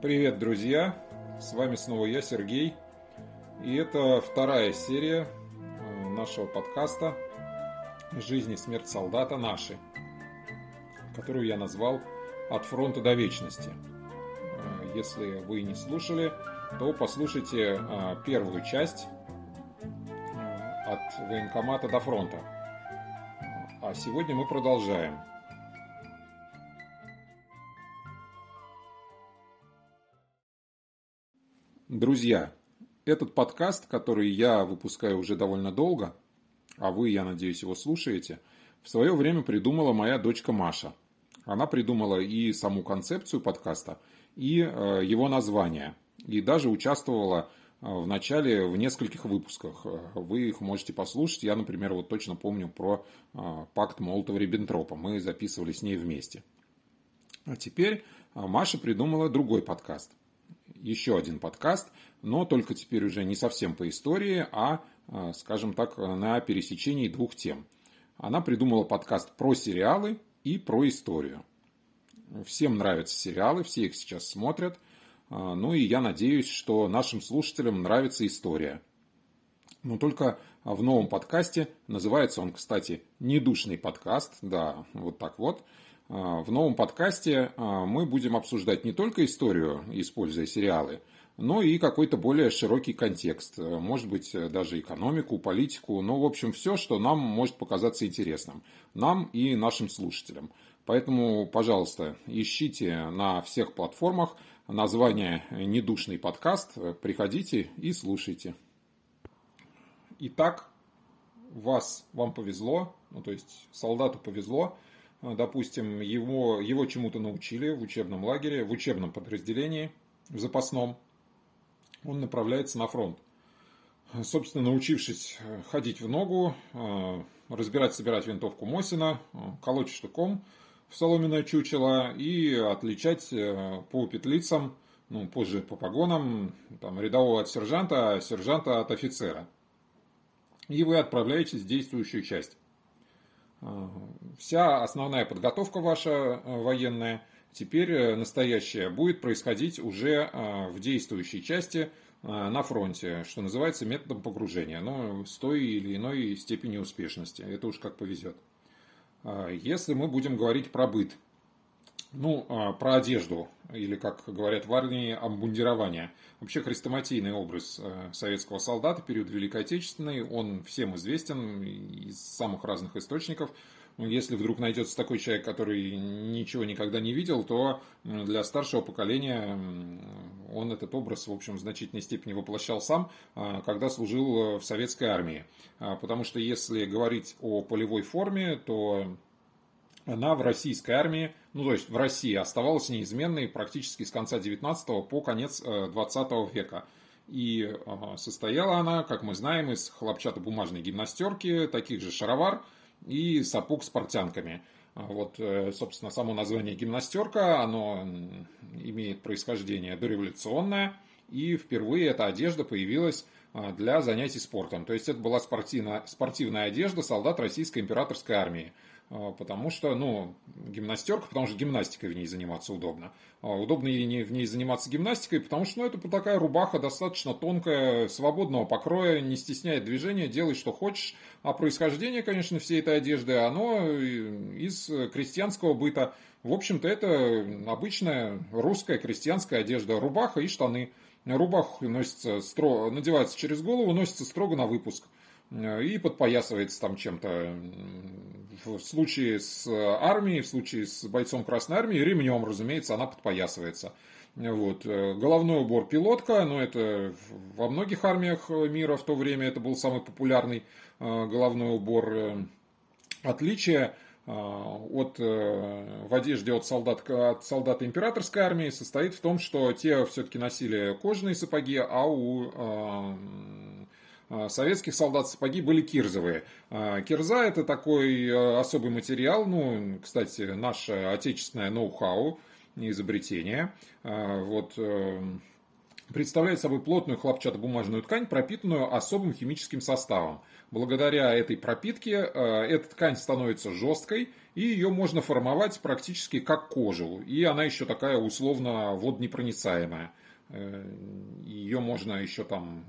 Привет, друзья! С вами снова я, Сергей. И это вторая серия э, нашего подкаста «Жизнь и смерть солдата наши», которую я назвал «От фронта до вечности». Э, если вы не слушали, то послушайте э, первую часть «От военкомата до фронта». А сегодня мы продолжаем. Друзья, этот подкаст, который я выпускаю уже довольно долго, а вы, я надеюсь, его слушаете, в свое время придумала моя дочка Маша. Она придумала и саму концепцию подкаста, и э, его название. И даже участвовала э, в начале в нескольких выпусках. Вы их можете послушать. Я, например, вот точно помню про э, пакт Молотова-Риббентропа. Мы записывали с ней вместе. А теперь Маша придумала другой подкаст еще один подкаст, но только теперь уже не совсем по истории, а, а, скажем так, на пересечении двух тем. Она придумала подкаст про сериалы и про историю. Всем нравятся сериалы, все их сейчас смотрят. А, ну и я надеюсь, что нашим слушателям нравится история. Но только в новом подкасте, называется он, кстати, «Недушный подкаст», да, вот так вот – в новом подкасте а, мы будем обсуждать не только историю, используя сериалы, но и какой-то более широкий контекст. Может быть, даже экономику, политику. Ну, в общем, все, что нам может показаться интересным. Нам и нашим слушателям. Поэтому, пожалуйста, ищите на всех платформах название «Недушный подкаст», приходите и слушайте. Итак, вас, вам повезло, ну, то есть солдату повезло – а, допустим, его, его чему-то научили в учебном лагере, в учебном подразделении, в запасном, он направляется на фронт. Собственно, научившись э, ходить в ногу, э, разбирать, собирать винтовку Мосина, э, колоть штыком в соломенное чучело и отличать по петлицам, ну, позже по погонам, там, рядового от сержанта, а сержанта от офицера. И вы отправляетесь в действующую часть. Вся основная подготовка ваша э, военная, теперь э, настоящая, будет происходить уже э, в действующей части на фронте, что называется методом погружения, но с той или иной степенью успешности. Это уж как повезет. Если мы будем говорить про быт, ну, а, про одежду, или, как говорят в армии, обмундирование. Вообще хрестоматийный образ э, советского солдата период Великой Отечественной, он всем известен из самых разных источников. Если вдруг найдется такой человек, который ничего никогда не видел, то для старшего поколения он этот образ, в общем, в значительной степени воплощал сам, а, когда служил в советской армии. А, потому что если говорить о полевой форме, то она в российской армии, ну то есть в России оставалась неизменной практически с конца 19 по конец 20 э, века. И состояла она, как мы знаем, из хлопчатобумажной гимнастерки, таких же шаровар и сапог с портянками. А вот, э, собственно, само название гимнастерка, оно имеет происхождение дореволюционное, и впервые эта одежда появилась а, для занятий спортом. То есть это была спортивная, спортивная одежда солдат Российской императорской армии. А, потому что, ну, гимнастерка, потому что гимнастикой в ней заниматься удобно. А, удобно ей в ней заниматься гимнастикой, потому что, ну, это такая рубаха достаточно тонкая, свободного покроя, не стесняет движения, делай, что хочешь. А происхождение, конечно, всей этой одежды, оно из крестьянского быта. В общем-то, это обычная русская крестьянская одежда, рубаха и штаны. Рубах носится, стро... надевается через голову, носится строго на выпуск и подпоясывается там чем-то. В случае с армией, в случае с бойцом Красной Армии, ремнем, разумеется, она подпоясывается. Вот. Головной убор пилотка, но это во многих армиях мира в то время это был самый популярный э, головной убор. Отличие э, от, э, в одежде от солдат, от солдата императорской армии состоит в том, что те все-таки носили кожаные сапоги, а у советских солдат сапоги были кирзовые. А, кирза это такой э, особый материал, ну, кстати, наше отечественное ноу-хау, изобретение. А, вот, э, представляет собой плотную хлопчатобумажную ткань, пропитанную особым химическим составом. Благодаря этой пропитке э, эта ткань становится жесткой и ее можно формовать практически как кожу. И она еще такая условно водонепроницаемая. Ее можно еще там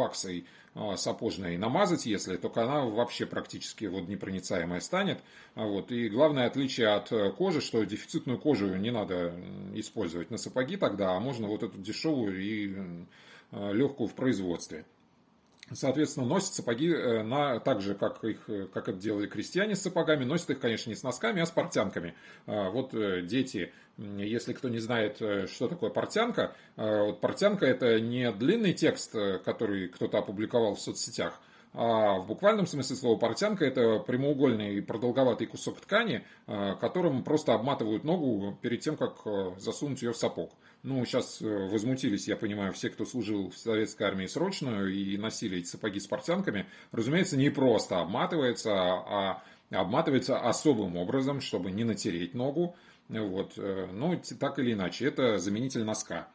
ваксой а, сапожной намазать, если, только она вообще практически водонепроницаемая станет. А вот. И главное отличие от э, кожи, что дефицитную кожу не надо использовать на сапоги тогда, а можно вот эту дешевую и э, легкую в производстве. Соответственно, носят сапоги э, на, так же, как, их, как это делали крестьяне с сапогами, носят их, конечно, не с носками, а с портянками. А, вот дети, если кто не знает, что такое портянка, вот портянка это не длинный текст, который кто-то опубликовал в соцсетях, а в буквальном смысле слова портянка это прямоугольный продолговатый кусок ткани, которым просто обматывают ногу перед тем, как засунуть ее в сапог. Ну, сейчас э, возмутились, я понимаю, все, кто служил в советской армии срочную и носили эти сапоги с портянками. Разумеется, не просто обматывается, а обматывается особым образом, чтобы не натереть ногу. Вот. Э, ну, так или иначе, это заменитель носка.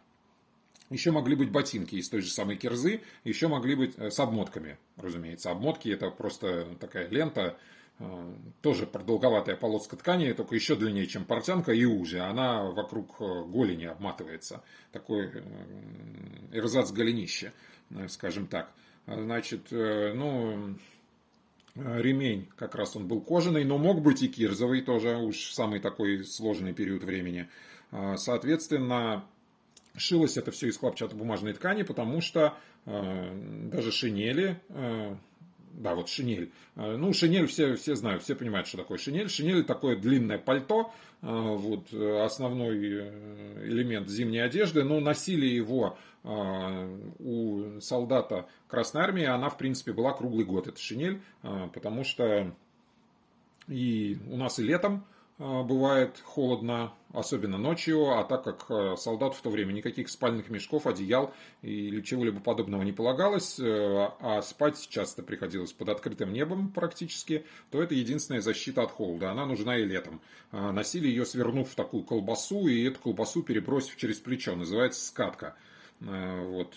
Еще могли быть ботинки из той же самой кирзы, еще могли быть э, с обмотками, разумеется. Обмотки это просто такая лента, Э, тоже продолговатая полоска ткани, только еще длиннее, чем портянка и уже. Она вокруг голени обматывается. Такой эрзац голенища, скажем так. Значит, ну, ремень как раз он был кожаный, но мог быть и кирзовый тоже, уж самый такой сложный период времени. Соответственно, шилось это все из хлопчатобумажной ткани, потому что даже шинели да, вот шинель. Э, ну, шинель все, все знают, все понимают, что такое шинель. Шинель такое длинное пальто, э, вот основной э, элемент зимней одежды, но носили его у солдата Красной Армии, она, в принципе, была круглый год, эта шинель, потому что и у нас и летом а, бывает холодно, особенно ночью, а так как солдату в то время никаких спальных мешков, одеял или чего-либо подобного не полагалось, э, а спать часто приходилось под открытым небом практически, то это единственная защита от холода. Она нужна и летом. А, носили ее, свернув в такую колбасу, и эту колбасу перебросив через плечо. Называется скатка. Э, вот.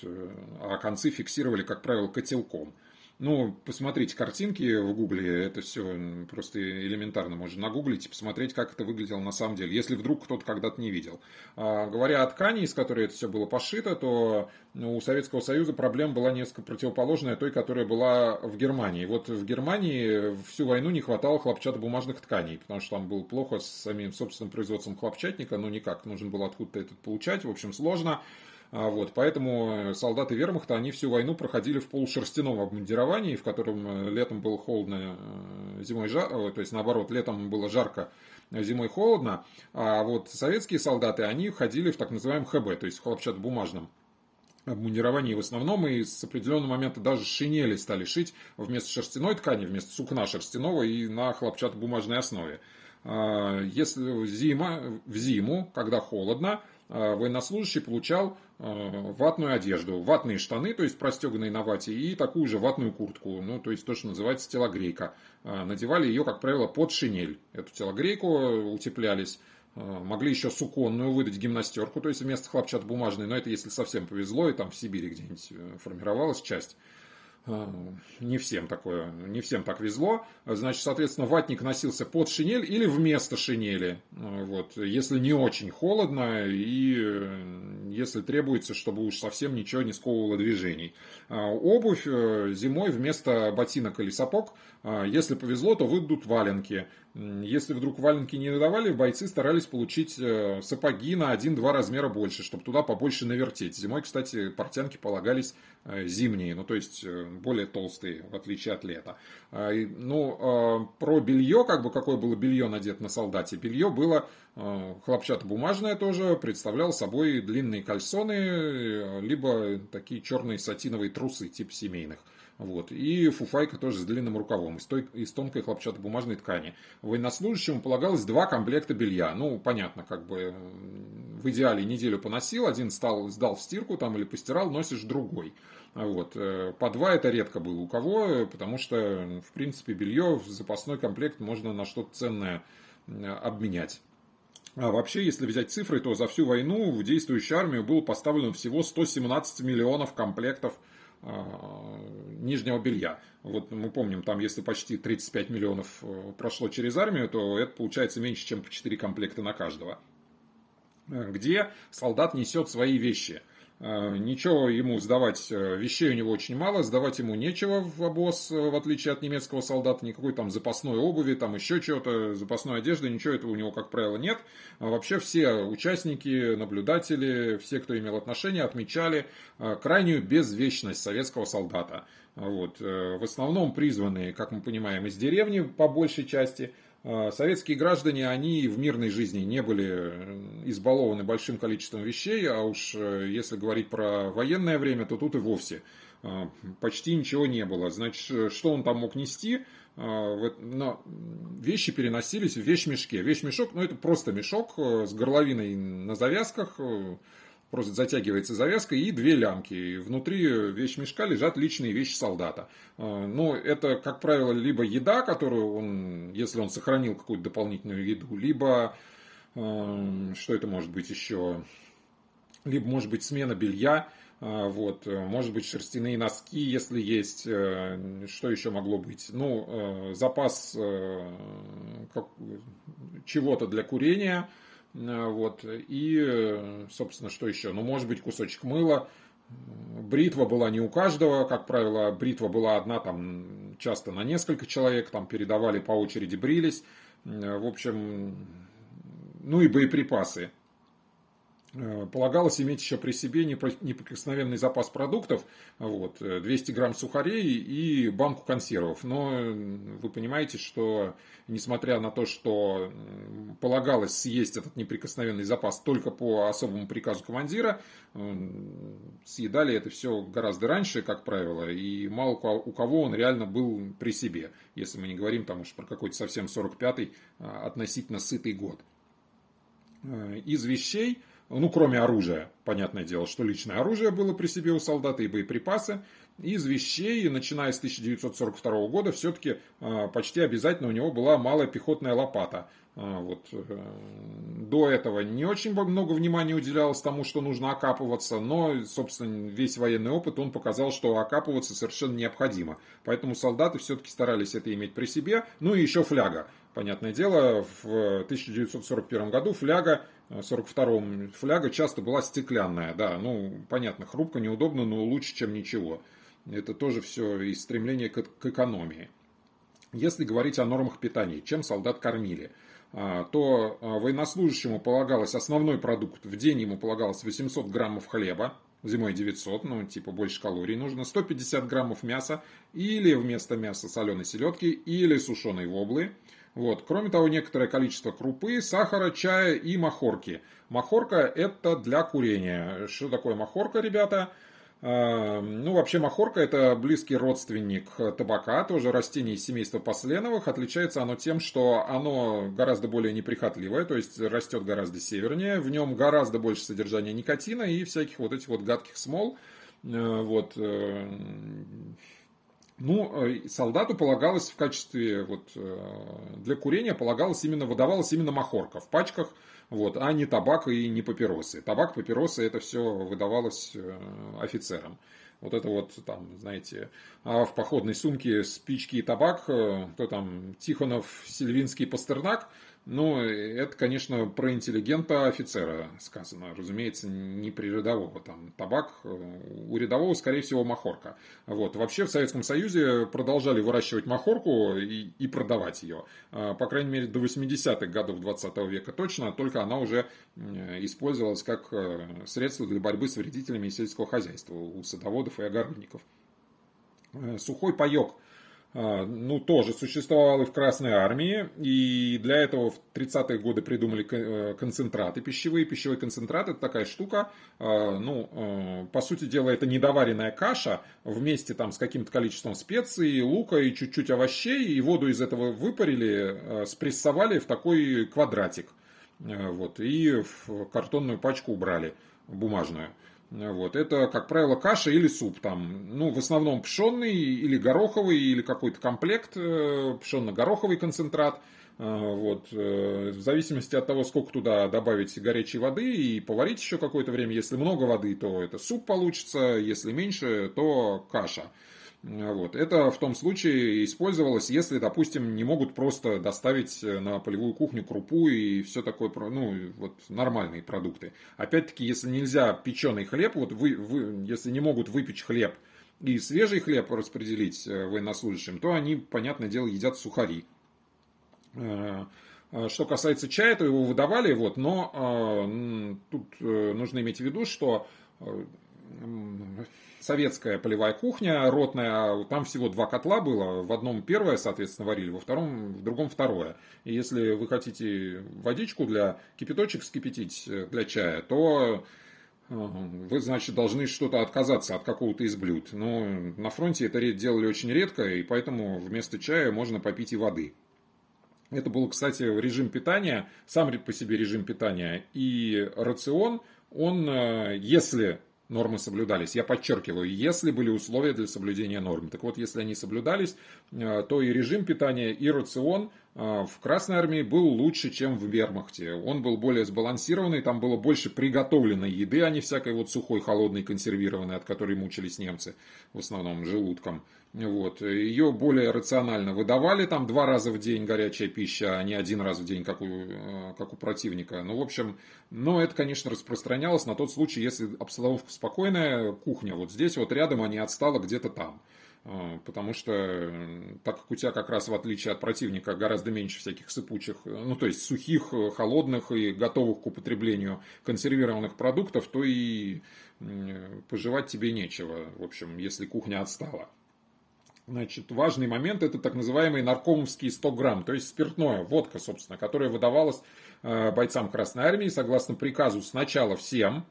А концы фиксировали, как правило, котелком. Ну, посмотрите картинки в гугле, это все просто элементарно. Можно нагуглить и посмотреть, как это выглядело на самом деле, если вдруг кто-то когда-то не видел. А, говоря о ткани, из которой это все было пошито, то ну, у Советского Союза проблема была несколько противоположная той, которая была в Германии. Вот в Германии всю войну не хватало хлопчатобумажных тканей, потому что там было плохо с самим собственным производством хлопчатника, ну никак, нужно было откуда-то это получать, в общем, сложно. А вот, поэтому э, солдаты вермахта, они всю войну проходили в полушерстяном обмундировании, в котором э, летом было холодно, э, зимой жарко, то есть наоборот, летом было жарко, зимой холодно. А вот советские солдаты, они ходили в так называемом ХБ, то есть в хлопчатобумажном обмундировании в основном, и с определенного момента даже шинели стали шить вместо шерстяной ткани, вместо сукна шерстяного и на хлопчатобумажной основе. А, если зима, в зиму, когда холодно, военнослужащий получал ватную одежду, ватные штаны, то есть простеганные на вате, и такую же ватную куртку, ну, то есть то, что называется телогрейка. Надевали ее, как правило, под шинель. Эту телогрейку утеплялись. Могли еще суконную выдать гимнастерку, то есть вместо хлопчатобумажной, но это если совсем повезло, и там в Сибири где-нибудь э, формировалась часть. А, не всем такое, не всем так везло. Значит, соответственно, ватник носился под шинель или вместо шинели. А, вот, если не очень холодно и если требуется, чтобы уж совсем ничего не сковывало движений. А, обувь э, зимой вместо ботинок или сапог, если повезло, то выйдут валенки. Если вдруг валенки не надавали, бойцы старались получить э, сапоги на 1-2 размера больше, чтобы туда побольше навертеть. Зимой, кстати, портянки полагались э, зимние, ну то есть более толстые, в отличие от лета. А, ну, про белье, как бы какое было белье надето на солдате. Белье было хлопчатобумажное тоже, представлял собой длинные кальсоны, либо такие черные сатиновые трусы, типа семейных. Вот. И фуфайка тоже с длинным рукавом, из, той, из тонкой хлопчатобумажной ткани. Военнослужащему полагалось два комплекта белья. Ну, понятно, как бы в идеале неделю поносил, один стал, сдал в стирку там или постирал, носишь другой. Вот. Э, по два это редко было у кого, потому что, в принципе, белье в запасной комплект можно на что-то ценное обменять. А вообще, если взять цифры, то за всю войну в действующую армию было поставлено всего 117 миллионов комплектов нижнего белья. Вот мы помним, там если почти 35 миллионов прошло через армию, то это получается меньше, чем по 4 комплекта на каждого. Где солдат несет свои вещи – Э, ничего ему сдавать, э, вещей у него очень мало, сдавать ему нечего в обоз, э, в отличие от немецкого солдата, никакой там запасной обуви, там еще чего-то, запасной одежды, ничего этого у него, как правило, нет. А вообще все участники, наблюдатели, все, кто имел отношение, отмечали крайнюю безвечность советского солдата. Вот. В основном призванные, как мы понимаем, из деревни по большей части – а, советские граждане, они в мирной жизни не были э, избалованы большим количеством вещей, а уж э, если говорить про военное время, то тут и вовсе а, почти ничего не было. Значит, э, что он там мог нести? А, но вещи переносились в вещмешке. Вещмешок, ну это просто мешок с горловиной на завязках, просто затягивается завязка и две лямки. И внутри вещмешка лежат личные вещи солдата. Ну, это, как правило, либо еда, которую он, если он сохранил какую-то дополнительную еду, либо, а, что это может быть еще, либо, может быть, смена белья, а, вот, может быть, шерстяные носки, если есть, что еще могло быть, ну, запас чего-то для курения, Э, вот. И, э, собственно, что еще? Ну, может быть, кусочек мыла. Бритва была не у каждого, как правило, бритва была одна, там часто на несколько человек, там передавали по очереди, брились. Э, в общем, ну и боеприпасы. Э, полагалось иметь еще при себе неприкосновенный запас продуктов, вот, 200 грамм сухарей и банку консервов. Но вы понимаете, что несмотря на то, что полагалось съесть этот неприкосновенный запас только по особому приказу командира, съедали это все гораздо раньше, как правило, и мало у кого он реально был при себе, если мы не говорим там уж про какой-то совсем 45-й а, относительно сытый год. Э, из вещей ну, кроме оружия, понятное дело, что личное оружие было при себе у солдата и боеприпасы. Из вещей, начиная с 1942 года, все-таки а, почти обязательно у него была малая пехотная лопата. А, вот. Э, до этого не очень много внимания уделялось тому, что нужно окапываться, но, собственно, весь военный опыт, он показал, что окапываться совершенно необходимо. Поэтому солдаты все-таки старались это иметь при себе. Ну и еще фляга. Понятное дело, в 1941 году фляга 42-м фляга часто была стеклянная, да, ну, понятно, хрупко, неудобно, но лучше, чем ничего. Это тоже все из стремления к, к экономии. Если говорить о нормах питания, чем солдат кормили, а, то а, военнослужащему полагалось основной продукт, в день ему полагалось 800 граммов хлеба, зимой 900, ну, типа больше калорий нужно, 150 граммов мяса, или вместо мяса соленой селедки, или сушеной воблы, вот. Кроме того, некоторое количество крупы, сахара, чая и махорки. Махорка это для курения. Что такое махорка, ребята? А, ну, вообще махорка это близкий родственник табака, тоже растение из семейства посленовых. Отличается оно тем, что оно гораздо более неприхотливое, то есть растет гораздо севернее. В нем гораздо больше содержания никотина и всяких вот этих вот гадких смол. Э, вот э, ну, э, солдату полагалось в качестве, вот, э, для курения полагалось именно, выдавалась именно махорка в пачках, вот, а не табак и не папиросы. Табак, папиросы, это все выдавалось э, офицерам. Вот это вот там, знаете, а в походной сумке спички и табак, кто там, Тихонов, Сильвинский, Пастернак – ну, это, конечно, про интеллигента офицера сказано. Разумеется, не при рядового. Там табак, э, у рядового, скорее всего, махорка. Вот. Вообще в Советском Союзе продолжали выращивать махорку и, и продавать ее. А, по крайней мере, до 80-х годов 20 века точно, только она уже использовалась как э, средство для борьбы с вредителями сельского хозяйства у садоводов и огородников. Э, сухой паек – ну, тоже существовал и в Красной Армии, и для этого в 30-е годы придумали э, концентраты пищевые. Пищевой концентрат – это такая штука, а, ну, э, по сути дела, это недоваренная каша вместе там с каким-то количеством специй, лука и чуть-чуть овощей, и воду из этого выпарили, э, спрессовали в такой квадратик, вот, и в картонную пачку убрали, бумажную. Вот. Это, как правило, каша или суп. Там, ну, в основном пшенный или гороховый, или какой-то комплект, э, пшенно-гороховый концентрат. Вот. В зависимости от того, сколько туда добавить горячей воды и поварить еще какое-то время. Если много воды, то это суп получится, если меньше, то каша. Вот. Это в том случае использовалось, если, допустим, не могут просто доставить на полевую кухню крупу и все такое, ну, вот нормальные продукты. Опять-таки, если нельзя печеный хлеб, вот вы, вы, если не могут выпечь хлеб и свежий хлеб распределить э, военнослужащим, то они, понятное дело, едят сухари. Э, э, что касается чая, то его выдавали, вот, но тут нужно иметь в виду, что советская полевая кухня, ротная, там всего два котла было, в одном первое, соответственно, варили, во втором, в другом второе. И если вы хотите водичку для кипяточек скипятить э, для чая, то э, вы, значит, должны что-то отказаться от какого-то из блюд. Но на фронте это делали очень редко, и поэтому вместо чая можно попить и воды. Это был, кстати, режим питания, сам по себе режим питания. И рацион, он, э, если нормы соблюдались. Я подчеркиваю, если были условия для соблюдения норм. Так вот, если они соблюдались, э, то и режим питания, и рацион э, в Красной Армии был лучше, чем в Вермахте. Он был более сбалансированный, там было больше приготовленной еды, а не всякой вот сухой, холодной, консервированной, от которой мучились немцы, в основном желудком. Вот. Ее более рационально выдавали, там два раза в день горячая пища, а не один раз в день, как у, э, как у противника. Ну, в общем, но это, конечно, распространялось на тот случай, если обстановка спокойная, кухня вот здесь, вот рядом, а не отстала где-то там. Э, потому что, так как у тебя как раз в отличие от противника гораздо меньше всяких сыпучих, ну то есть сухих, холодных и готовых к употреблению консервированных продуктов, то и пожевать тебе нечего, в общем, если кухня отстала. Значит, важный момент это так называемые наркомовские 100 грамм, то есть спиртное, водка, собственно, которая выдавалась э, бойцам Красной Армии согласно приказу сначала всем,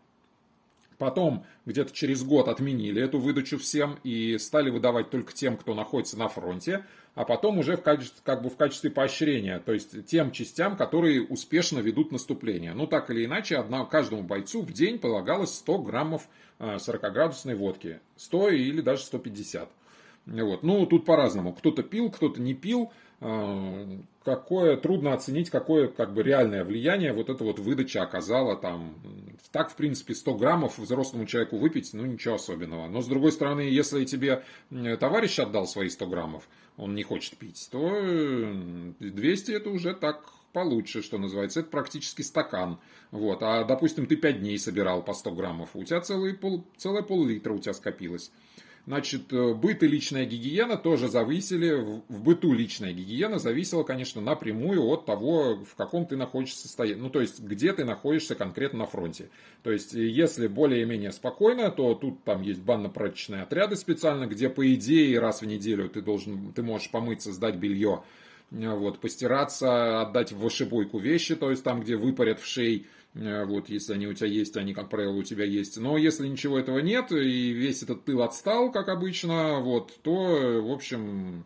потом где-то через год отменили эту выдачу всем и стали выдавать только тем, кто находится на фронте, а потом уже в качестве, как бы в качестве поощрения, то есть тем частям, которые успешно ведут наступление. Ну, так или иначе, одна, каждому бойцу в день полагалось 100 граммов 40-градусной э, водки, 100 или даже 150. Вот. Ну, тут по-разному. Кто-то пил, кто-то не пил. А, какое, трудно оценить, какое как бы реальное влияние вот эта вот выдача оказала там. Так, в принципе, 100 граммов взрослому человеку выпить, ну, ничего особенного. Но, с другой стороны, если тебе товарищ отдал свои 100 граммов, он не хочет пить, то 200 это уже так получше, что называется. Это практически стакан. Вот. А, допустим, ты 5 дней собирал по 100 граммов, у тебя целый пол, целая пол-литра у тебя скопилось. Значит, э, быт и личная гигиена тоже зависели, в быту личная гигиена зависела, конечно, напрямую от того, в каком ты находишься состоянии, ну, то есть, где ты находишься конкретно на фронте. То есть, э, если более-менее спокойно, то тут там есть банно-прачечные отряды специально, где, по идее, раз в неделю ты должен, ты можешь помыться, сдать белье, вот, постираться, отдать в вышибойку вещи, то есть, там, где выпарят в шей, Э, вот, если они у тебя есть, они, как правило, у тебя есть. Но если ничего этого нет, и весь этот пыл отстал, как обычно, вот, то, в общем,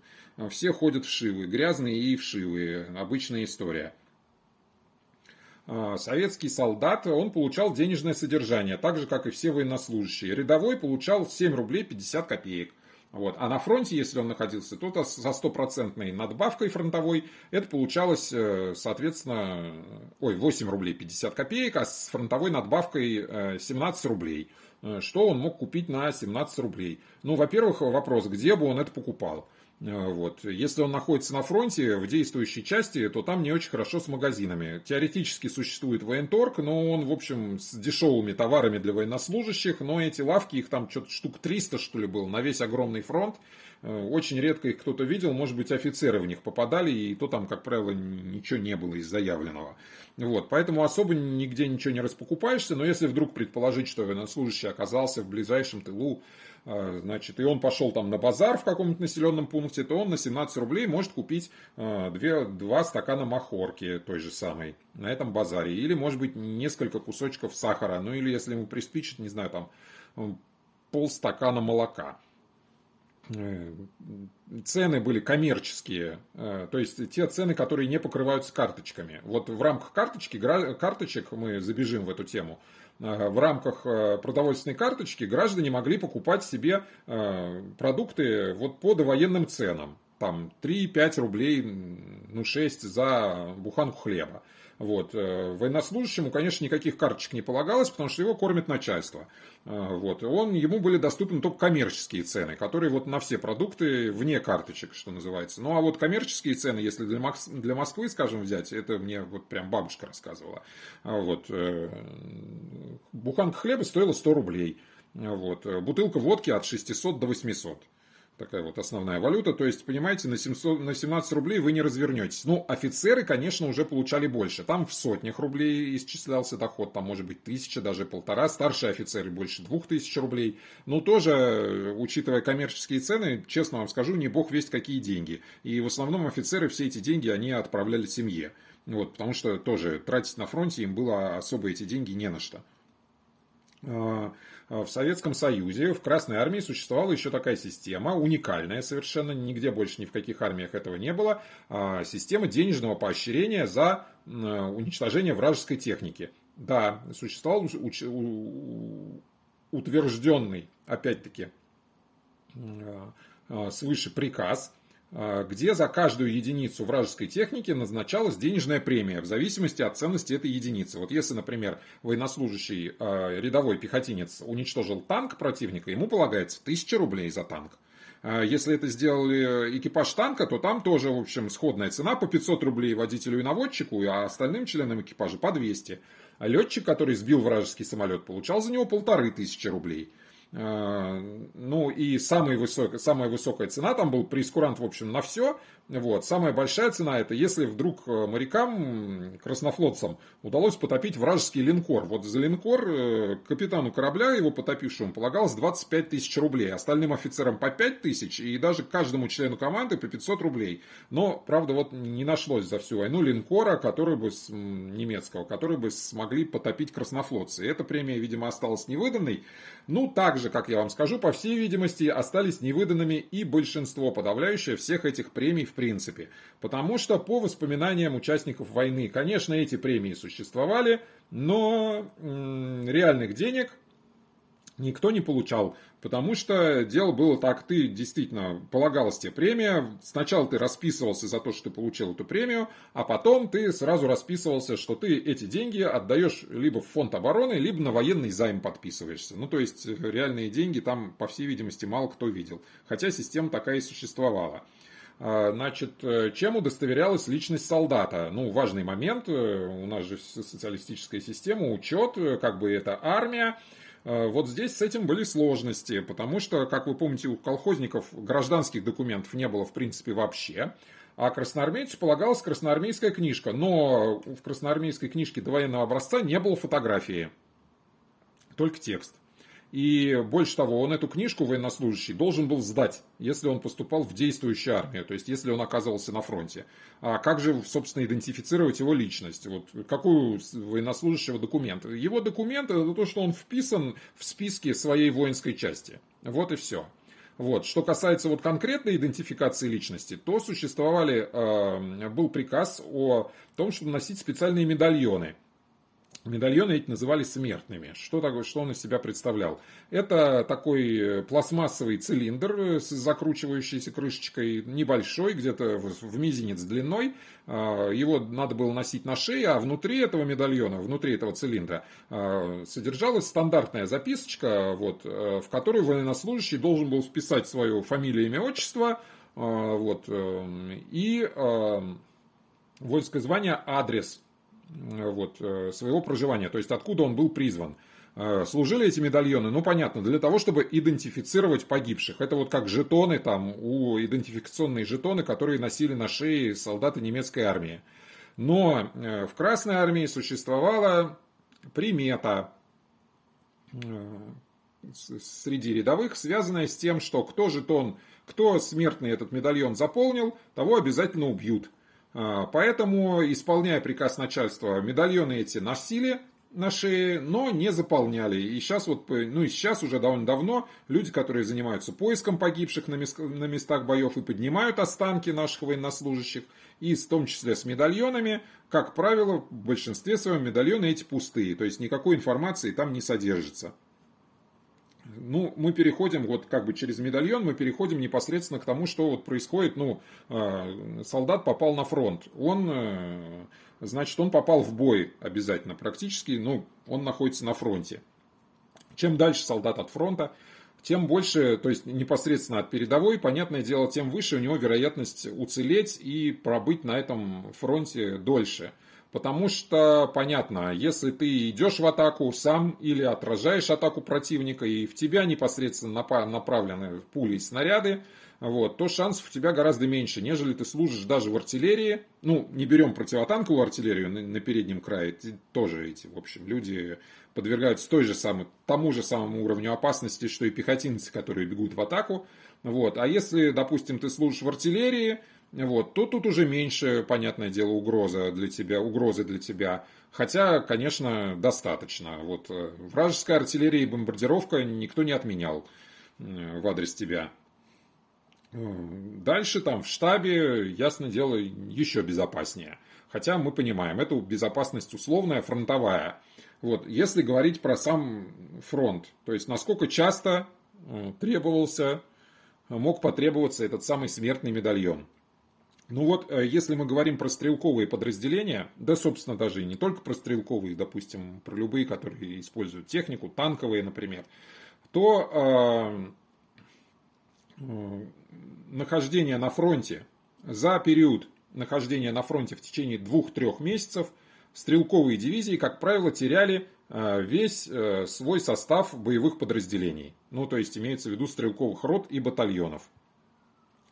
все ходят вшивые, грязные и вшивые. Обычная история. А, советский солдат, он получал денежное содержание, так же, как и все военнослужащие. Рядовой получал 7 рублей 50 копеек. Вот. А на фронте, если он находился, то со стопроцентной надбавкой фронтовой это получалось, э, соответственно, ой, 8 рублей 50 копеек, а с фронтовой надбавкой 17 э, рублей. Э, что он мог купить на 17 рублей? Ну, во-первых, вопрос, где бы он это покупал? Э, вот. Если он находится на фронте, в действующей части, то там не очень хорошо с магазинами. Теоретически существует военторг, но он, в общем, с дешевыми товарами для военнослужащих, но эти лавки, их там что-то штук 300, что ли, было, на весь огромный фронт. Э, очень редко их кто-то видел, может быть, офицеры в них попадали, и то там, как правило, ничего не было из заявленного. Вот, поэтому особо нигде ничего не распокупаешься, но если вдруг предположить, что военнослужащий оказался в ближайшем тылу, значит, и он пошел там на базар в каком-нибудь населенном пункте, то он на 17 рублей может купить э, две, два стакана махорки той же самой на этом базаре. Или, может быть, несколько кусочков сахара. Ну, или если ему приспичит, не знаю, там полстакана молока. Э, цены были коммерческие, э, то есть те цены, которые не покрываются карточками. Вот в рамках карточки, карточек мы забежим в эту тему. Э, в рамках продовольственной карточки граждане могли покупать себе продукты вот по довоенным ценам. там 3-5 рублей, ну 6 за буханку хлеба. Вот. Э, военнослужащему, конечно, никаких карточек не полагалось, потому что его кормит начальство. Э, вот. Он, ему были доступны только коммерческие цены, которые вот на все продукты вне карточек, что называется. Ну, а вот коммерческие цены, если для, Мокс, для Москвы, скажем, взять, это мне вот прям бабушка рассказывала. А вот. Э, буханка хлеба стоила 100 рублей. Вот. Бутылка водки от 600 до 800 такая вот основная валюта. То есть, понимаете, на, 700, на 17 рублей вы не развернетесь. Ну, офицеры, конечно, уже получали больше. Там в сотнях рублей исчислялся доход, там может быть тысяча, даже полтора. Старшие офицеры больше двух тысяч рублей. Ну, тоже, учитывая коммерческие цены, честно вам скажу, не бог весть какие деньги. И в основном офицеры все эти деньги, они отправляли семье. Вот, потому что тоже тратить на фронте им было особо эти деньги не на что. В Советском Союзе, в Красной Армии существовала еще такая система, уникальная совершенно, нигде больше ни в каких армиях этого не было, а, система денежного поощрения за уничтожение вражеской техники. Да, существовал утвержденный, опять-таки, а, свыше приказ где за каждую единицу вражеской техники назначалась денежная премия в зависимости от ценности этой единицы. Вот если, например, военнослужащий а, рядовой пехотинец уничтожил танк противника, ему полагается 1000 рублей за танк. А, если это сделали экипаж танка, то там тоже, в общем, сходная цена по 500 рублей водителю и наводчику, а остальным членам экипажа по 200. А летчик, который сбил вражеский самолет, получал за него полторы тысячи рублей. Э, ну и самая высокая, самая высокая цена там был прескурант, в общем, на все. Вот. Самая большая цена это если вдруг э, морякам, краснофлотцам удалось потопить вражеский линкор. Вот за линкор э, капитану корабля, его потопившему, полагалось 25 тысяч рублей. Остальным офицерам по 5 тысяч и даже каждому члену команды по 500 рублей. Но, правда, вот не нашлось за всю войну линкора, который бы, немецкого, который бы смогли потопить краснофлотцы. Эта премия, видимо, осталась невыданной. Ну, также, как я вам скажу, по всей видимости, остались невыданными и большинство, подавляющее всех этих премий в принципе. Потому что по воспоминаниям участников войны, конечно, эти премии существовали, но реальных денег никто не получал. Потому что дело было так, ты действительно полагалась тебе премия, сначала ты расписывался за то, что ты получил эту премию, а потом ты сразу расписывался, что ты эти деньги отдаешь либо в фонд обороны, либо на военный займ подписываешься. Ну, то есть, реальные деньги там, по всей видимости, мало кто видел. Хотя система такая и существовала. А, значит, э, чем удостоверялась личность солдата? Ну, важный момент, э, у нас же социалистическая система, учет, э, как бы это армия. Вот здесь с этим были сложности, потому что, как вы помните, у колхозников гражданских документов не было в принципе вообще. А красноармейцу полагалась красноармейская книжка. Но в красноармейской книжке до военного образца не было фотографии, только текст. И больше того, он эту книжку военнослужащий должен был сдать, если он поступал в действующую армию, то есть если он оказывался на фронте. А как же, собственно, идентифицировать его личность? Вот какую военнослужащего документ? Его документ это то, что он вписан в списке своей воинской части. Вот и все. Вот. Что касается вот конкретной идентификации личности, то существовали, э, был приказ о том, чтобы носить специальные медальоны – Медальоны эти назывались смертными. Что, такое, что он из себя представлял? Это такой э, пластмассовый цилиндр с закручивающейся крышечкой, небольшой, где-то в мизинец длиной. А, его надо было носить на шее, а внутри этого медальона, внутри этого цилиндра а, содержалась стандартная записочка, вот, э, в которой военнослужащий должен был вписать свою фамилию, имя, отчество, а, вот, э, и воинское звание, адрес вот, э, своего проживания, то есть откуда он был призван. Э, служили эти медальоны, ну понятно, для того, чтобы идентифицировать погибших. Это вот как жетоны, там, у идентификационные жетоны, которые носили на шее солдаты немецкой армии. Но э, в Красной армии существовала примета среди рядовых, связанная с тем, что кто жетон, кто смертный этот медальон заполнил, того обязательно убьют. А, поэтому, исполняя приказ начальства, медальоны эти носили на шее, но не заполняли. И сейчас вот, ну и сейчас уже довольно давно люди, которые занимаются поиском погибших на, местах боев и поднимают останки наших военнослужащих, и в том числе с медальонами, как правило, в большинстве своем медальоны эти пустые, то есть никакой информации там не содержится. Ну, мы переходим вот как бы через медальон, мы переходим непосредственно к тому, что вот происходит, ну, э, солдат попал на фронт, он, э, значит, он попал в бой обязательно, практически, ну, он находится на фронте. Чем дальше солдат от фронта, тем больше, то есть непосредственно от передовой, понятное дело, тем выше у него вероятность уцелеть и пробыть на этом фронте дольше. Потому что, понятно, если ты идешь в атаку сам или отражаешь атаку противника, и в тебя непосредственно направлены пули и снаряды, вот, то шансов у тебя гораздо меньше, нежели ты служишь даже в артиллерии. Ну, не берем противотанковую артиллерию на, на переднем крае, тоже эти, в общем, люди подвергаются той же самой, тому же самому уровню опасности, что и пехотинцы, которые бегут в атаку. Вот. А если, допустим, ты служишь в артиллерии, вот, то тут уже меньше, понятное дело, угроза для тебя, угрозы для тебя. Хотя, конечно, достаточно. Вот, э, вражеская артиллерия и бомбардировка никто не отменял э, в адрес тебя. Э, дальше там в штабе, ясно дело, еще безопаснее. Хотя мы понимаем, это безопасность условная, фронтовая. Вот, если говорить про сам фронт, то есть насколько часто требовался, мог потребоваться этот самый смертный медальон. Ну вот, э, если мы говорим про стрелковые подразделения, да, собственно, даже и не только про стрелковые, допустим, про любые, которые используют технику, танковые, например, то э, э, нахождение на фронте за период нахождения на фронте в течение двух-трех месяцев стрелковые дивизии, как правило, теряли э, весь э, свой состав боевых подразделений. Ну, то есть имеется в виду стрелковых рот и батальонов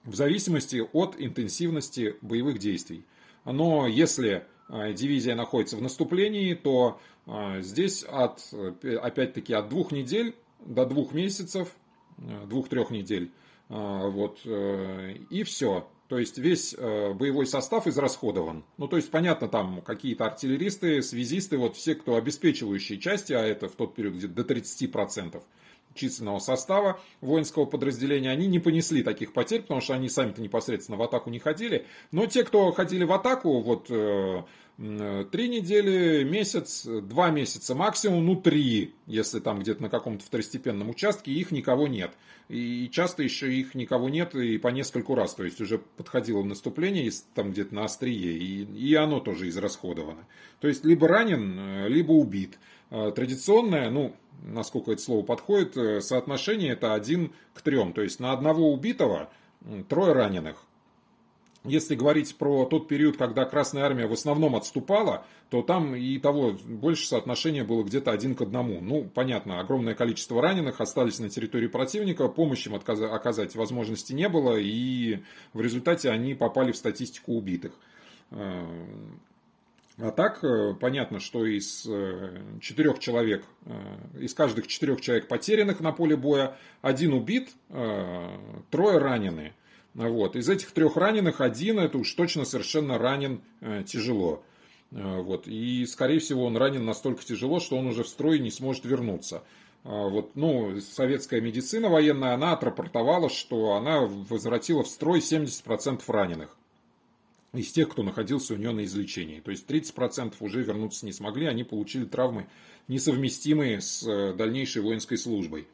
в зависимости от интенсивности боевых действий. Но если а, дивизия находится в наступлении, то а, здесь от, опять-таки от двух недель до двух месяцев, а, двух-трех недель, вот, э, и все. То есть весь э, боевой состав израсходован. Ну, то есть, понятно, там какие-то артиллеристы, связисты, вот все, кто обеспечивающие части, а это в тот период где-то до 30%, численного состава воинского подразделения, они не понесли таких потерь, потому что они сами-то непосредственно в атаку не ходили. Но те, кто ходили в атаку, вот э, три недели, месяц, два месяца максимум, ну три, если там где-то на каком-то второстепенном участке, их никого нет. И часто еще их никого нет и по нескольку раз. То есть уже подходило наступление там где-то на острие, и, и оно тоже израсходовано. То есть либо ранен, э, либо убит. Э, традиционное, ну, насколько это слово подходит, э, соотношение это один к трем. То есть на одного убитого трое раненых. Если говорить про тот период, когда Красная Армия в основном отступала, то там и того больше соотношение было где-то один к одному. Ну, понятно, огромное количество раненых остались на территории противника, помощи им оказать возможности не было, и в результате они попали в статистику убитых. А так, э, понятно, что из э, четырех человек, э, из каждых четырех человек потерянных на поле боя, один убит, трое ранены. Вот. Из этих трех раненых один, это уж точно совершенно ранен тяжело. Вот. И, скорее всего, он ранен настолько тяжело, что он уже в строй не сможет вернуться. Вот, ну, советская медицина военная, она отрапортовала, что она возвратила в строй 70% раненых из тех, кто находился у нее на излечении. То есть 30% уже вернуться не смогли, они получили травмы, несовместимые с э, дальнейшей воинской службой.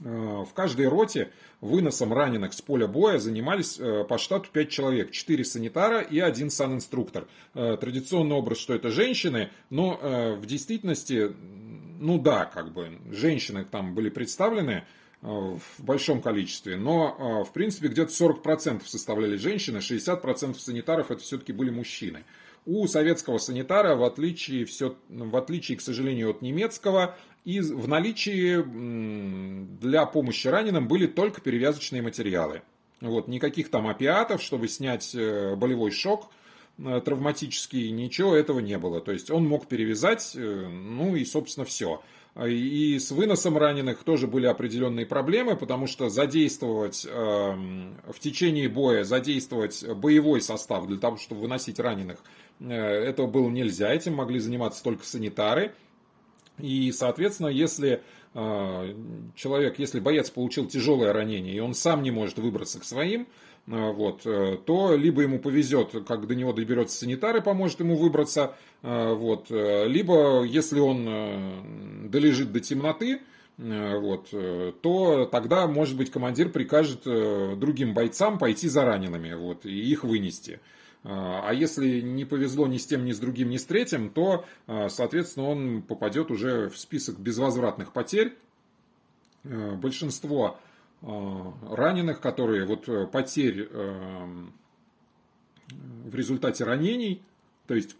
Э, в каждой роте выносом раненых с поля боя занимались э, по штату 5 человек, 4 санитара и один санинструктор. Традиционный образ, что это женщины, но в действительности, ну да, как бы женщины там были представлены, в большом количестве, но э, в принципе где-то 40% составляли женщины, 60% санитаров это все-таки были мужчины. У советского санитара, в отличие, все, в отличие, к сожалению, от немецкого, и в наличии для помощи раненым были только перевязочные материалы. Вот, никаких там опиатов, чтобы снять э, болевой шок травматический, ничего этого не было. То есть он мог перевязать, ну и, собственно, все. И с выносом раненых тоже были определенные проблемы, потому что задействовать эм, в течение боя, задействовать боевой состав для того, чтобы выносить раненых, э, этого было нельзя, этим могли заниматься только санитары. И, соответственно, если э, человек, если боец получил тяжелое ранение, и он сам не может выбраться к своим, Э, вот, э, то либо ему повезет, как до него доберется санитар и поможет ему выбраться, э, вот, либо если он долежит до темноты, вот, то тогда, может быть, командир прикажет другим бойцам пойти за ранеными вот, и их вынести. А если не повезло ни с тем, ни с другим, ни с третьим, то, соответственно, он попадет уже в список безвозвратных потерь. Большинство раненых, которые вот потерь в результате ранений, то есть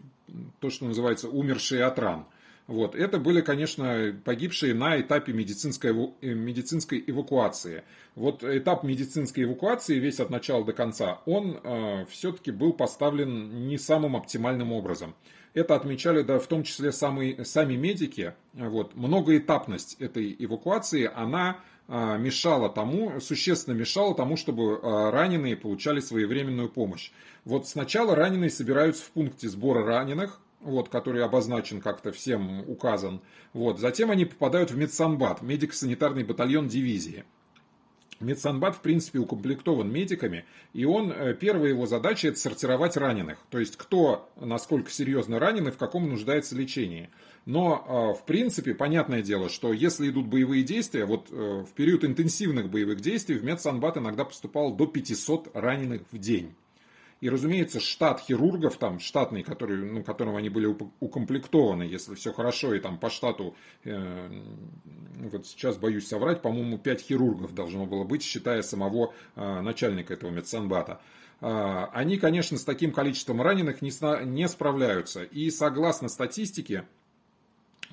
то, что называется умершие от ран. Вот. Это были, конечно, погибшие на этапе медицинской, э, медицинской эвакуации. Вот этап медицинской эвакуации весь от начала до конца, он э, все-таки был поставлен не самым оптимальным образом. Это отмечали да, в том числе самые, сами медики. Вот. Многоэтапность этой эвакуации, она э, мешала тому, существенно мешала тому, чтобы э, раненые получали своевременную помощь. Вот сначала раненые собираются в пункте сбора раненых, вот, который обозначен как-то всем указан. Вот. Затем они попадают в медсанбат, медико-санитарный батальон дивизии. Медсанбат, в принципе, укомплектован медиками, и он, э, первая его задача – это сортировать раненых. То есть, кто, насколько серьезно ранен и в каком нуждается лечении. Но, э, в принципе, понятное дело, что если идут боевые действия, вот э, в период интенсивных боевых действий в медсанбат иногда поступало до 500 раненых в день. И, разумеется, штат хирургов, там, штатный, который, ну, которым они были укомплектованы, если все хорошо, и там по штату, э, вот сейчас боюсь соврать, по-моему, 5 хирургов должно было быть, считая самого э, начальника этого медсанбата. Э, они, конечно, с таким количеством раненых не, не справляются. И согласно статистике,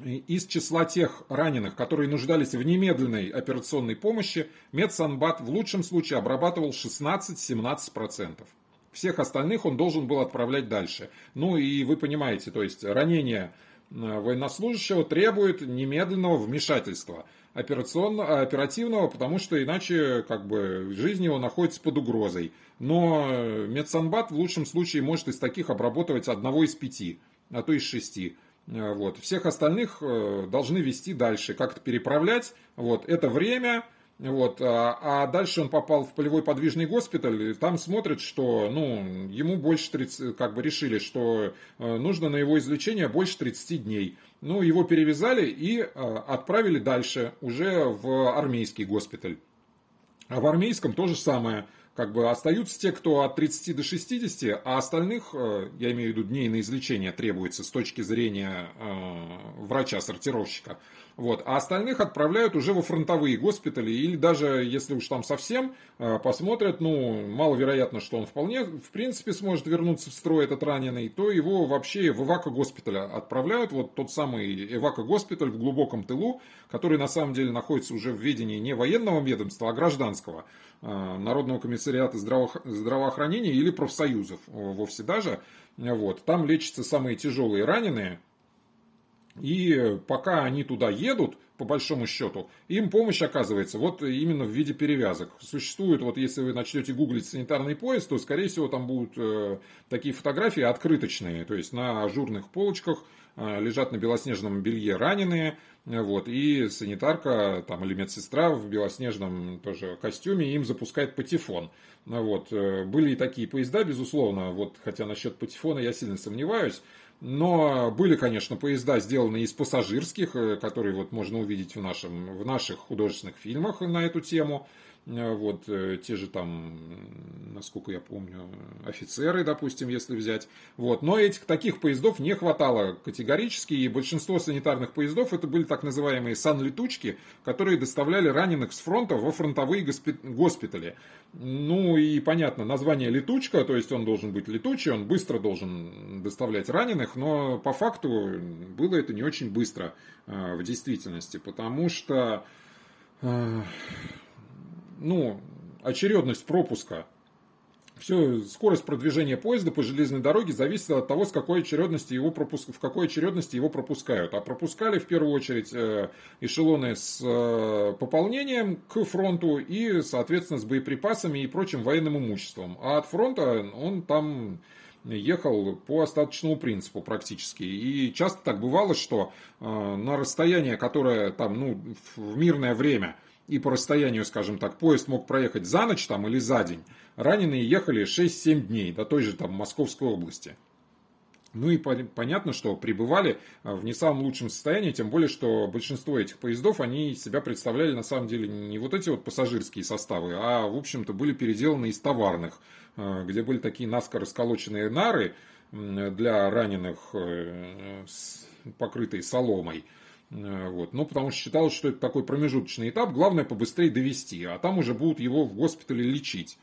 из числа тех раненых, которые нуждались в немедленной операционной помощи, медсанбат в лучшем случае обрабатывал 16-17%. Всех остальных он должен был отправлять дальше. Ну и вы понимаете, то есть ранение э, военнослужащего требует немедленного вмешательства операционно, оперативного, потому что иначе как бы жизнь его находится под угрозой. Но э, медсанбат в лучшем случае может из таких обработать одного из пяти, а то из шести. Э, вот. Всех остальных должны вести дальше, как-то переправлять. Вот. Это время, вот, а, а дальше он попал в полевой подвижный госпиталь, и там смотрят, что ну, ему больше 30, как бы решили, что э, нужно на его излечение больше 30 дней. Ну, его перевязали и э, отправили дальше, уже в армейский госпиталь. А в армейском то же самое. Как бы остаются те, кто от 30 до 60, а остальных, э, я имею в виду, дней на излечение требуется с точки зрения врача-сортировщика. Вот. А остальных отправляют уже во фронтовые госпитали. Или даже, если уж там совсем э, посмотрят, ну, маловероятно, что он вполне, в принципе, сможет вернуться в строй этот раненый, то его вообще в эвако-госпиталь отправляют. Вот тот самый эвако-госпиталь в глубоком тылу, который на самом деле находится уже в ведении не военного ведомства, а гражданского. Э, Народного комиссариата здравоохранения или профсоюзов вовсе даже. Вот. Там лечатся самые тяжелые раненые, и пока они туда едут, по большому счету, им помощь оказывается вот именно в виде перевязок. Существует, вот если вы начнете гуглить санитарный поезд, то, скорее всего, там будут э, такие фотографии открыточные, то есть на ажурных полочках э, лежат на белоснежном белье раненые, э, вот, и санитарка там, или медсестра в белоснежном тоже костюме им запускает патефон. Вот. Э, были и такие поезда, безусловно, вот, хотя насчет патефона я сильно сомневаюсь, но были, конечно, поезда, сделанные из пассажирских, э, которые вот можно увидеть в, нашем, в наших художественных фильмах на эту тему. Э, вот э, те же там, насколько я помню, офицеры, допустим, если взять. Вот. Но этих таких поездов не хватало категорически, и большинство санитарных поездов это были так называемые санлетучки, которые доставляли раненых с фронта во фронтовые госпитали. Ну и понятно, название летучка, то есть он должен быть летучий, он быстро должен доставлять раненых, но по факту было это не очень быстро в действительности, потому что ну, очередность пропуска. Все, скорость продвижения поезда по железной дороге зависит от того, с какой очередности его пропуск, в какой очередности его пропускают. А пропускали в первую очередь э, эшелоны с э, пополнением к фронту и, соответственно, с боеприпасами и прочим военным имуществом. А от фронта он там ехал по остаточному принципу практически. И часто так бывало, что э, на расстояние, которое там, ну, в мирное время – и по расстоянию, скажем так, поезд мог проехать за ночь там или за день, раненые ехали 6-7 дней до той же там Московской области. Ну и понятно, что пребывали в не самом лучшем состоянии, тем более, что большинство этих поездов, они себя представляли на самом деле не вот эти вот пассажирские составы, а, в общем-то, были переделаны из товарных, где были такие наскоро расколоченные нары для раненых, покрытые соломой. Э, вот. Ну, потому что считалось, что это такой промежуточный этап, главное побыстрее довести, а там уже будут его в госпитале лечить.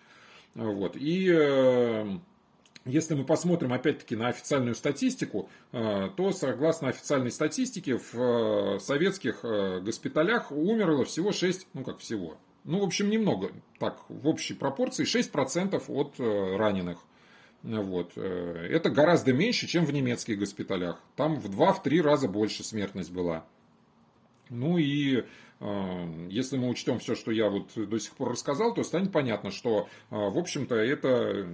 Вот. И э, если мы посмотрим опять-таки на официальную статистику, э, то согласно официальной статистике в советских госпиталях умерло всего 6, ну как всего, ну в общем немного, так в общей пропорции 6% от раненых. Вот. Это гораздо меньше, чем в немецких госпиталях. Там в 2-3 раза больше смертность была. Ну и э, если мы учтем все, что я вот до сих пор рассказал, то станет понятно, что, э, в общем-то, это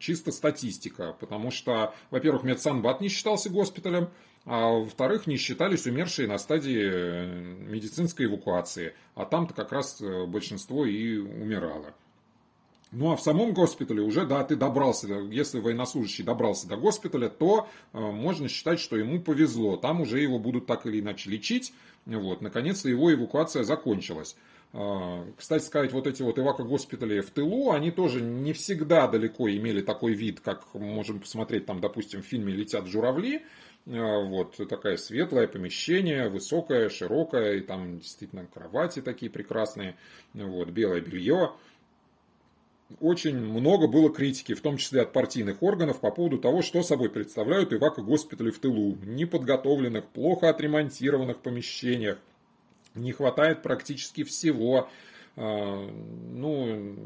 чисто статистика, потому что, во-первых, медсанбат не считался госпиталем, а во-вторых, не считались умершие на стадии э, медицинской эвакуации, а там-то как раз большинство и умирало. Ну а в самом госпитале уже, да, ты добрался, если военнослужащий добрался до госпиталя, то э, можно считать, что ему повезло. Там уже его будут так или иначе лечить. Вот, наконец-то его эвакуация закончилась. Э, кстати сказать, вот эти вот эвако-госпитали в тылу, они тоже не всегда далеко имели такой вид, как можем посмотреть там, допустим, в фильме «Летят журавли». Э, вот такое светлое помещение, высокое, широкое, и там действительно кровати такие прекрасные, вот, белое белье очень много было критики, в том числе от партийных органов, по поводу того, что собой представляют эвако-госпитали в тылу. Неподготовленных, плохо отремонтированных помещениях. Не хватает практически всего. А, ну,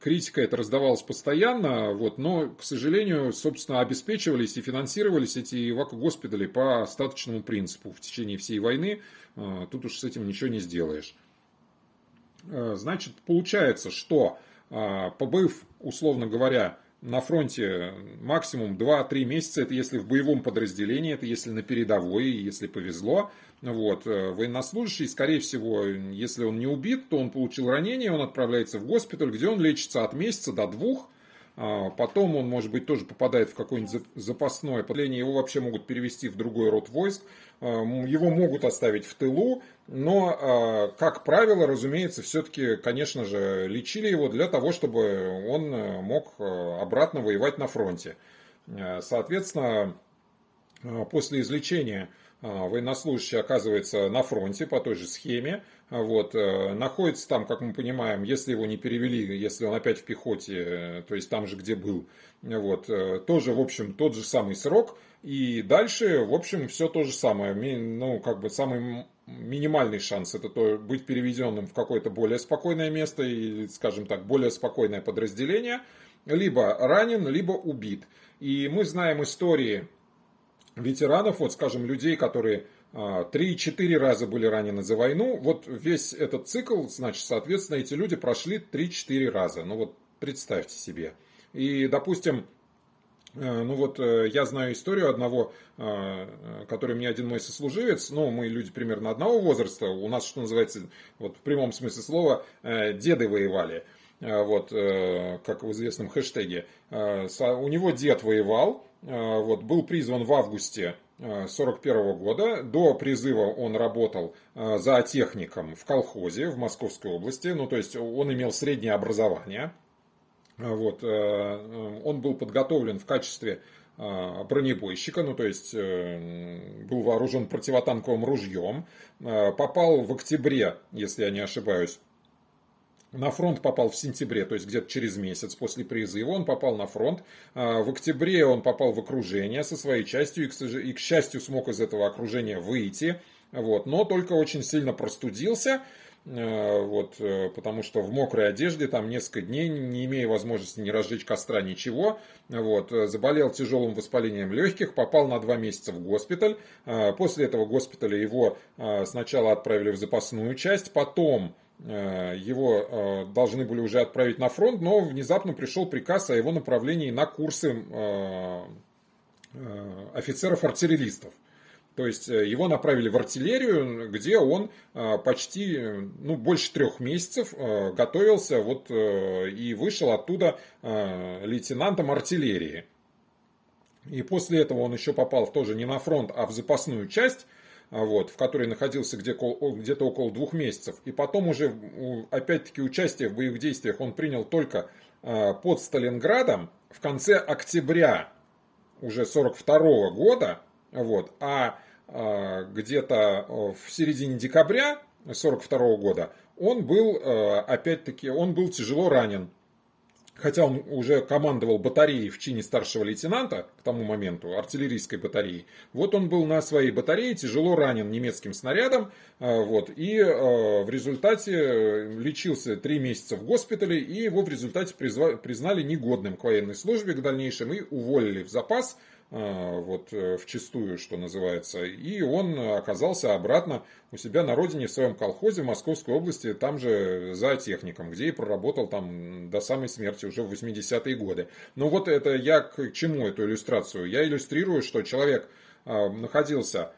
критика это раздавалась постоянно, вот, но, к сожалению, собственно, обеспечивались и финансировались эти эвако-госпитали по остаточному принципу в течение всей войны. А, тут уж с этим ничего не сделаешь. А, значит, получается, что побыв, условно говоря, на фронте максимум 2-3 месяца, это если в боевом подразделении, это если на передовой, если повезло. Вот. Э, военнослужащий, скорее всего, если он не убит, то он получил ранение, он отправляется в госпиталь, где он лечится от месяца до двух, а, потом он, может быть, тоже попадает в какое-нибудь запасное подразделение, его вообще могут перевести в другой род войск, а, его могут оставить в тылу, но, а, как правило, разумеется, все-таки, конечно же, лечили его для того, чтобы он мог обратно воевать на фронте. Соответственно, после излечения военнослужащий оказывается на фронте по той же схеме, вот, э, находится там, как мы понимаем, если его не перевели, если он опять в пехоте, э, то есть там же, где был, вот, э, тоже, в общем, тот же самый срок, и дальше, в общем, все то же самое, ну, как бы самый минимальный шанс это то быть переведенным в какое-то более спокойное место и, скажем так, более спокойное подразделение, либо ранен, либо убит. И мы знаем истории ветеранов, вот, скажем, людей, которые 3-4 а, раза были ранены за войну. Вот весь этот цикл, значит, соответственно, эти люди прошли 3-4 раза. Ну вот представьте себе. И, допустим, э, ну вот э, я знаю историю одного, э, который мне один мой сослуживец, ну мы люди примерно одного возраста, у нас, что называется, вот в прямом смысле слова, деды воевали, вот, как в известном хэштеге. У него дед воевал, вот, был призван в августе 1941 года. До призыва он работал э, за техником в колхозе в Московской области. Ну, то есть он имел среднее образование. Вот. Э, он был подготовлен в качестве э, бронебойщика, ну то есть был вооружен противотанковым ружьем, попал в октябре, если я не ошибаюсь, на фронт попал в сентябре, то есть где-то через месяц после призыва он попал на фронт. А, в октябре он попал в окружение со своей частью и, к счастью, смог из этого окружения выйти. Вот, но только очень сильно простудился, а, вот, э, потому что в мокрой одежде там несколько дней, не имея возможности не разжечь костра, ничего, вот, заболел тяжелым воспалением легких, попал на два месяца в госпиталь. А, после этого госпиталя его сначала отправили в запасную часть, потом Э, его э, должны были уже отправить на фронт, но внезапно пришел приказ о его направлении на курсы э, офицеров-артиллеристов. То есть его направили в артиллерию, где он почти, ну, больше трех месяцев готовился вот, и вышел оттуда лейтенантом артиллерии. И после этого он еще попал тоже не на фронт, а в запасную часть, вот, в которой находился где-то около двух месяцев. И потом уже, опять-таки, участие в боевых действиях он принял только под Сталинградом в конце октября уже 42 года, вот, а где-то в середине декабря 42 года он был, опять-таки, он был тяжело ранен хотя он уже командовал батареей в чине старшего лейтенанта к тому моменту, артиллерийской батареей, вот он был на своей батарее тяжело ранен немецким снарядом, а, вот, и а, в результате лечился три месяца в госпитале, и его в результате признали негодным к военной службе к дальнейшему и уволили в запас, вот э, в чистую, что называется. И он оказался обратно у себя на родине, в своем колхозе в Московской области, там же за техником, где и проработал там до самой смерти уже в 80-е годы. Ну вот это я к чему эту иллюстрацию? Я иллюстрирую, что человек находился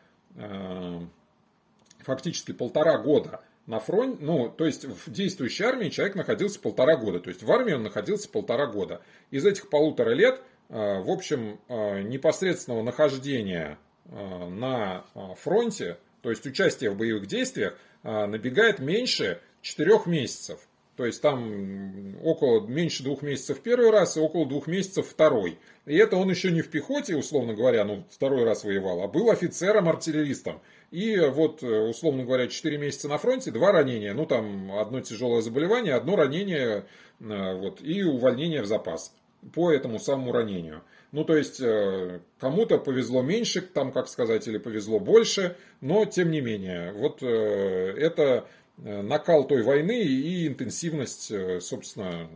фактически полтора года на фронте, ну, то есть в действующей армии человек находился полтора года, то есть в армии он находился полтора года. Из этих полутора лет – Э, в общем, э, непосредственного нахождения э, на фронте, то есть участие в боевых действиях, набегает меньше 4 месяцев. То есть там около меньше двух месяцев первый раз и около двух месяцев второй. И это он еще не в пехоте, условно говоря, ну второй раз воевал, а был офицером-артиллеристом. И вот, условно говоря, 4 месяца на фронте, два ранения, ну там одно тяжелое заболевание, одно ранение вот, и увольнение в запас по этому самому ранению. Ну, то есть, э, кому-то повезло меньше, там, как сказать, или повезло больше, но тем не менее, вот э, это э, накал той войны и интенсивность, собственно,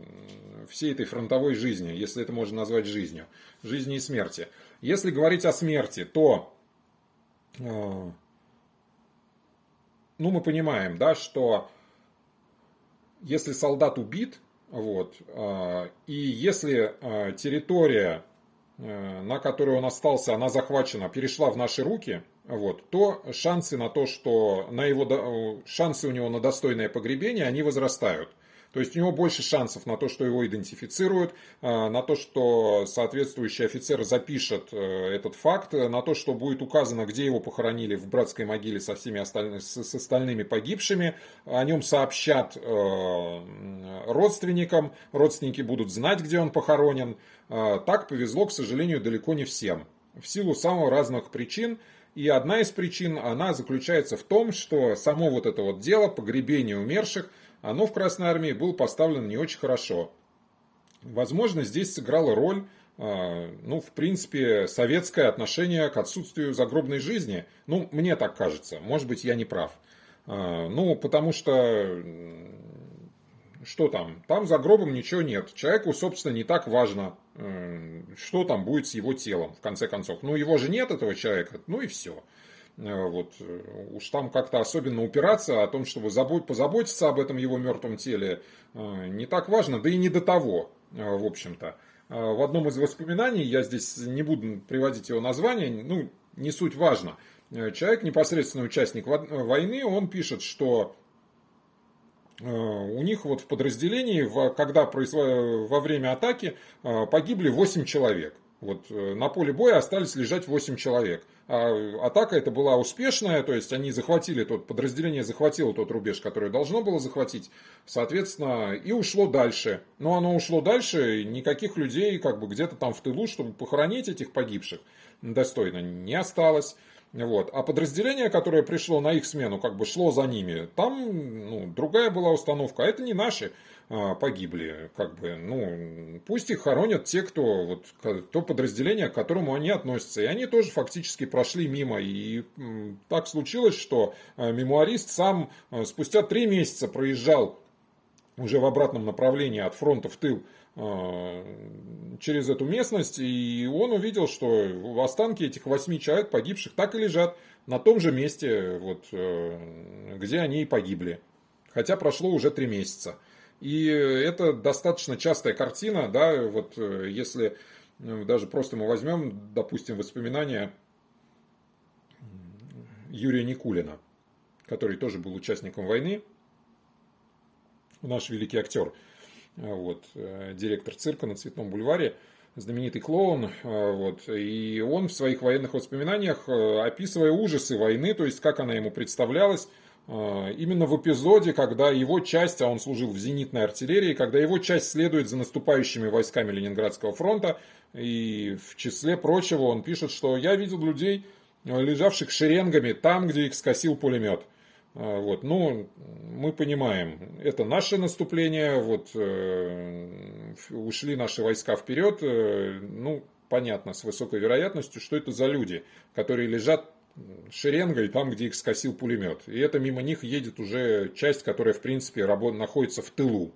всей этой фронтовой жизни, если это можно назвать жизнью, жизни и смерти. Если говорить о смерти, то, ну, мы понимаем, да, что если солдат убит, вот. А, и если а, территория, э, на которой он остался, она захвачена, перешла в наши руки, вот, то шансы на то, что на его, шансы у него на достойное погребение, они возрастают. То есть у него больше шансов на то, что его идентифицируют, э, на то, что соответствующий офицер запишет э, этот факт, на то, что будет указано, где его похоронили в братской могиле со всеми остальными, с, остальными погибшими, о нем сообщат э, родственникам, родственники будут знать, где он похоронен. Так повезло, к сожалению, далеко не всем. В силу самых разных причин, и одна из причин, она заключается в том, что само вот это вот дело, погребение умерших, оно в Красной Армии было поставлено не очень хорошо. Возможно, здесь сыграла роль, а, ну, в принципе, советское отношение к отсутствию загробной жизни. Ну, мне так кажется. Может быть, я не прав. А, ну, потому что что там? Там за гробом ничего нет. Человеку, собственно, не так важно, что там будет с его телом, в конце концов. Ну, его же нет, этого человека, ну и все. Э, вот, э, уж там как-то особенно упираться о том, чтобы позаботиться об этом его мертвом теле, э, не так важно, да и не до того, в общем-то. В одном из воспоминаний, я здесь не буду приводить его название, ну, не суть важно. Человек, непосредственно участник войны, он пишет, что у них вот в подразделении, когда во время атаки погибли 8 человек. Вот на поле боя остались лежать 8 человек. А атака это была успешная, то есть они захватили тот, подразделение захватило тот рубеж, который должно было захватить, соответственно, и ушло дальше. Но оно ушло дальше, никаких людей как бы где-то там в тылу, чтобы похоронить этих погибших достойно, не осталось. Вот. А подразделение, которое пришло на их смену, как бы шло за ними, там ну, другая была установка, а это не наши. А, погибли, как бы, ну, пусть их хоронят те, кто, вот, то подразделение, к которому они относятся, и они тоже фактически прошли мимо, и так случилось, что а, мемуарист сам а, спустя три месяца проезжал уже в обратном направлении от фронта в тыл через эту местность, и он увидел, что останки этих восьми человек погибших так и лежат на том же месте, вот, э, где они и погибли. Хотя прошло уже три месяца. И это достаточно частая картина, да, вот э, если э, даже просто мы возьмем, допустим, воспоминания Юрия Никулина, который тоже был участником войны, наш великий актер, вот, э, директор цирка на Цветном бульваре, знаменитый клоун, вот, и он в своих военных воспоминаниях, описывая ужасы войны, то есть как она ему представлялась, именно в эпизоде, когда его часть, а он служил в зенитной артиллерии, когда его часть следует за наступающими войсками Ленинградского фронта, и в числе прочего он пишет, что я видел людей, лежавших шеренгами там, где их скосил пулемет. А, вот, ну, мы понимаем, это наше наступление, вот, э, ушли наши войска вперед, э, ну, понятно, с высокой вероятностью, что это за люди, которые лежат шеренгой там, где их скосил пулемет. И это мимо них едет уже часть, которая, в принципе, работ, находится в тылу.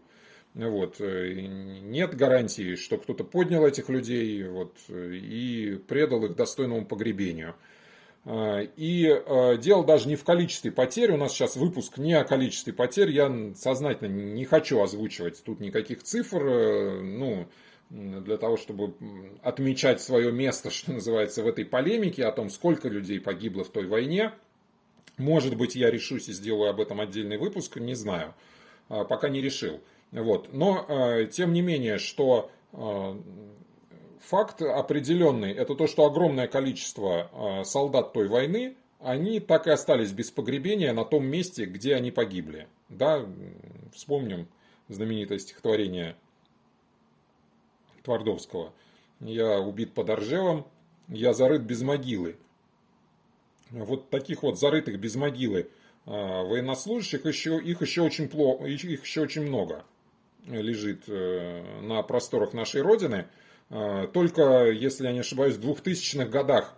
Вот. Э, нет гарантии, что кто-то поднял этих людей вот, и предал их достойному погребению. А, и а, дело даже не в количестве потерь. У нас сейчас выпуск не о количестве потерь. Я сознательно не хочу озвучивать тут никаких цифр. Э, ну, для того, чтобы отмечать свое место, что называется, в этой полемике о том, сколько людей погибло в той войне. Может быть, я решусь и сделаю об этом отдельный выпуск, не знаю. А, пока не решил. Вот. Но, тем не менее, что факт определенный, это то, что огромное количество а, солдат той войны, они так и остались без погребения на том месте, где они погибли. Да, вспомним знаменитое стихотворение Твардовского. «Я убит под Оржевом, я зарыт без могилы». Вот таких вот зарытых без могилы а, военнослужащих еще, их еще очень плохо, их еще очень много лежит э, на просторах нашей Родины – а, только, если я не ошибаюсь, в 2000-х годах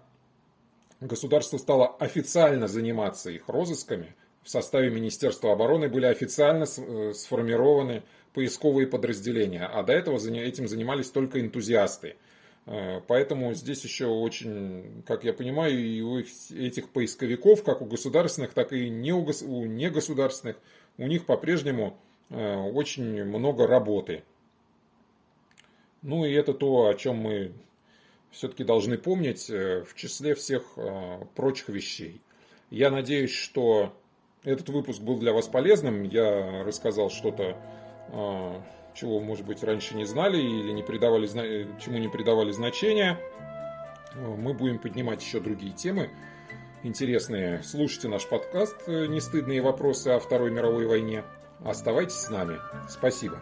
государство стало официально заниматься их розысками. В составе Министерства обороны были официально э, сформированы поисковые подразделения, а до этого этим занимались только энтузиасты. А, поэтому здесь еще очень, как я понимаю, и у этих поисковиков, как у государственных, так и не у негосударственных, у них по-прежнему э, очень много работы. Ну и это то, о чем мы все-таки должны помнить э, в числе всех э, прочих вещей. Я надеюсь, что этот выпуск был для вас полезным. Я рассказал что-то, э, чего, может быть, раньше не знали или не придавали, чему не придавали значения. Мы будем поднимать еще другие темы интересные. Слушайте наш подкаст «Не стыдные вопросы о Второй мировой войне». Оставайтесь с нами. Спасибо.